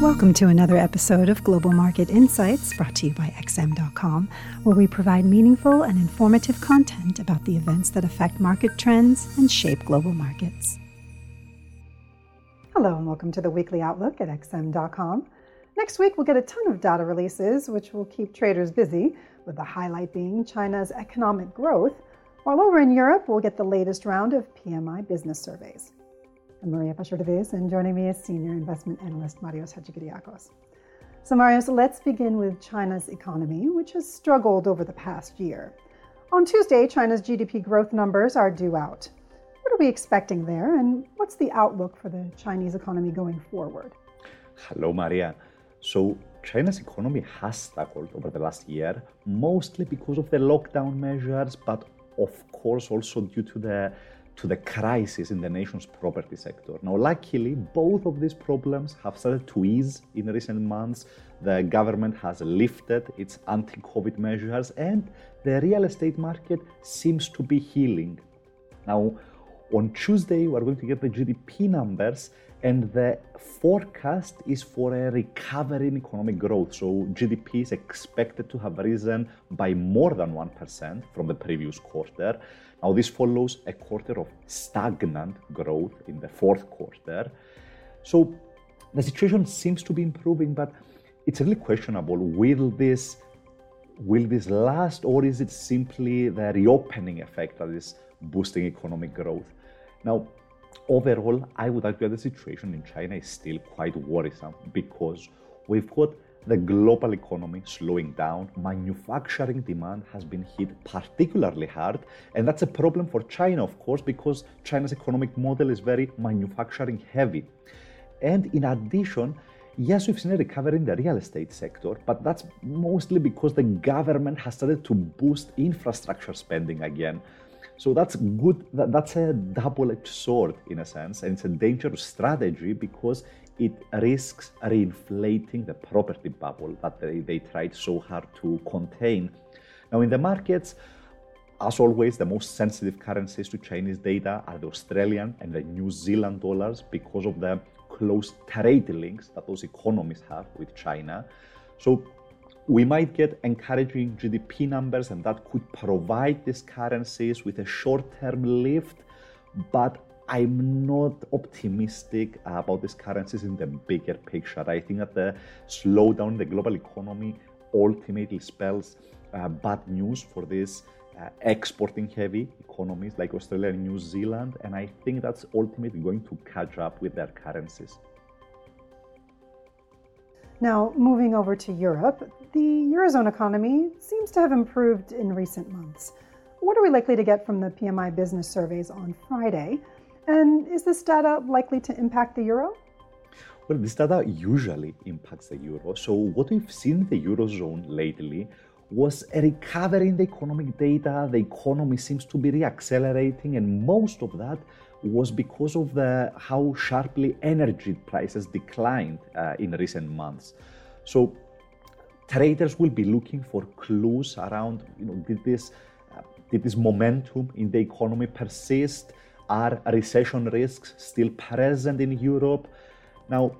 Welcome to another episode of Global Market Insights brought to you by XM.com, where we provide meaningful and informative content about the events that affect market trends and shape global markets. Hello, and welcome to the weekly outlook at XM.com. Next week, we'll get a ton of data releases, which will keep traders busy, with the highlight being China's economic growth, while over in Europe, we'll get the latest round of PMI business surveys. I'm Maria Pachordes, and joining me is Senior Investment Analyst Marios Hadjikyriacos. So, Marios, let's begin with China's economy, which has struggled over the past year. On Tuesday, China's GDP growth numbers are due out. What are we expecting there, and what's the outlook for the Chinese economy going forward? Hello, Maria. So, China's economy has struggled over the last year, mostly because of the lockdown measures, but of course also due to the to the crisis in the nation's property sector. Now, luckily, both of these problems have started to ease in recent months. The government has lifted its anti COVID measures, and the real estate market seems to be healing. Now, on Tuesday, we're going to get the GDP numbers, and the forecast is for a recovery in economic growth. So, GDP is expected to have risen by more than 1% from the previous quarter. Now, this follows a quarter of stagnant growth in the fourth quarter. So, the situation seems to be improving, but it's really questionable will this will this last or is it simply the reopening effect that is boosting economic growth now overall i would argue that the situation in china is still quite worrisome because we've got the global economy slowing down, manufacturing demand has been hit particularly hard. And that's a problem for China, of course, because China's economic model is very manufacturing heavy. And in addition, yes, we've seen a recovery in the real estate sector, but that's mostly because the government has started to boost infrastructure spending again. So that's good. That's a double-edged sword in a sense, and it's a dangerous strategy because it risks reinflating the property bubble that they, they tried so hard to contain. Now, in the markets, as always, the most sensitive currencies to Chinese data are the Australian and the New Zealand dollars because of the close trade links that those economies have with China. So we might get encouraging GDP numbers, and that could provide these currencies with a short term lift. But I'm not optimistic about these currencies in the bigger picture. I think that the slowdown in the global economy ultimately spells uh, bad news for these uh, exporting heavy economies like Australia and New Zealand, and I think that's ultimately going to catch up with their currencies. Now, moving over to Europe, the Eurozone economy seems to have improved in recent months. What are we likely to get from the PMI business surveys on Friday? And is this data likely to impact the euro? Well, this data usually impacts the euro. So, what we've seen in the eurozone lately was a recovery in the economic data. The economy seems to be reaccelerating, and most of that was because of the how sharply energy prices declined uh, in recent months. So, traders will be looking for clues around, you know, did this uh, did this momentum in the economy persist? Are recession risks still present in Europe? Now,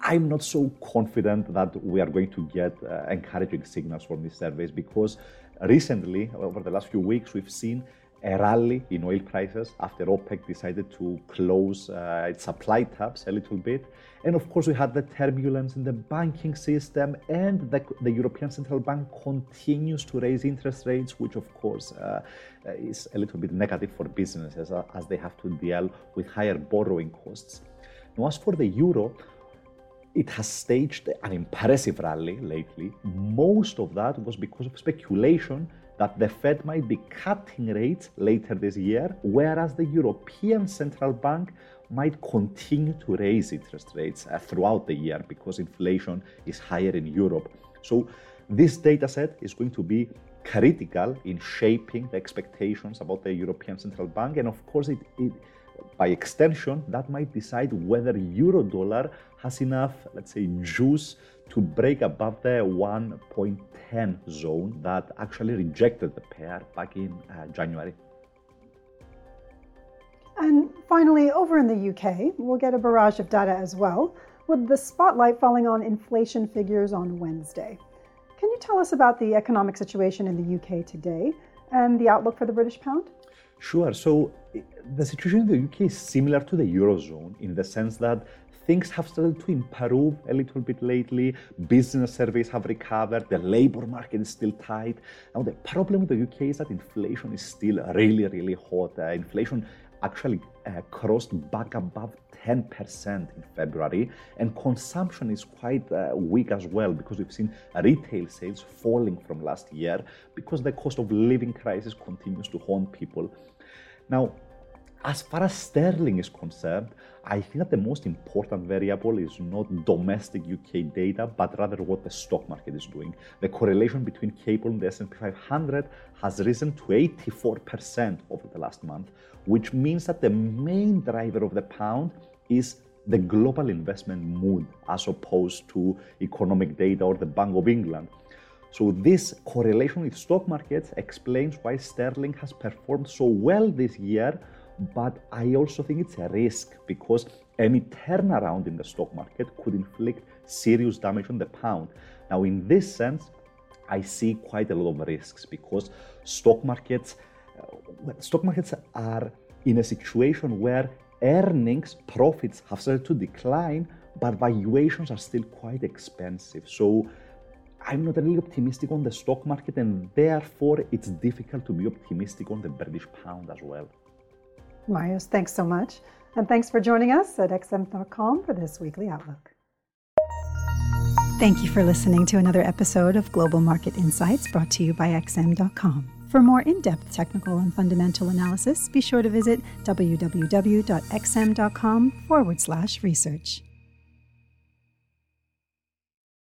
I'm not so confident that we are going to get uh, encouraging signals from these surveys because recently, over the last few weeks, we've seen a rally in oil prices after OPEC decided to close uh, its supply taps a little bit. And of course, we had the turbulence in the banking system, and the, the European Central Bank continues to raise interest rates, which of course uh, is a little bit negative for businesses uh, as they have to deal with higher borrowing costs. Now, as for the euro, it has staged an impressive rally lately. Most of that was because of speculation that the Fed might be cutting rates later this year, whereas the European Central Bank might continue to raise interest rates uh, throughout the year because inflation is higher in Europe. So, this data set is going to be critical in shaping the expectations about the European Central Bank, and of course, it, it by extension, that might decide whether euro dollar has enough, let's say, juice to break above the 1.10 zone that actually rejected the pair back in uh, January. And finally, over in the UK, we'll get a barrage of data as well. with the spotlight falling on inflation figures on Wednesday. Can you tell us about the economic situation in the UK today and the outlook for the British pound? Sure. So the situation in the UK is similar to the Eurozone in the sense that things have started to improve a little bit lately. Business surveys have recovered. The labor market is still tight. Now, the problem with the UK is that inflation is still really, really hot. Uh, inflation actually uh, crossed back above 10% in February, and consumption is quite uh, weak as well because we've seen retail sales falling from last year because the cost of living crisis continues to haunt people. Now, as far as sterling is concerned, I think that the most important variable is not domestic UK data, but rather what the stock market is doing. The correlation between cable and the S&P 500 has risen to 84% over the last month, which means that the main driver of the pound is the global investment mood as opposed to economic data or the Bank of England. So this correlation with stock markets explains why sterling has performed so well this year but I also think it's a risk because any turnaround in the stock market could inflict serious damage on the pound. Now, in this sense, I see quite a lot of risks because stock markets, uh, stock markets are in a situation where earnings, profits have started to decline, but valuations are still quite expensive. So I'm not really optimistic on the stock market, and therefore it's difficult to be optimistic on the British pound as well. Marios, thanks so much. And thanks for joining us at xm.com for this weekly outlook. Thank you for listening to another episode of Global Market Insights brought to you by xm.com. For more in depth technical and fundamental analysis, be sure to visit www.xm.com forward slash research.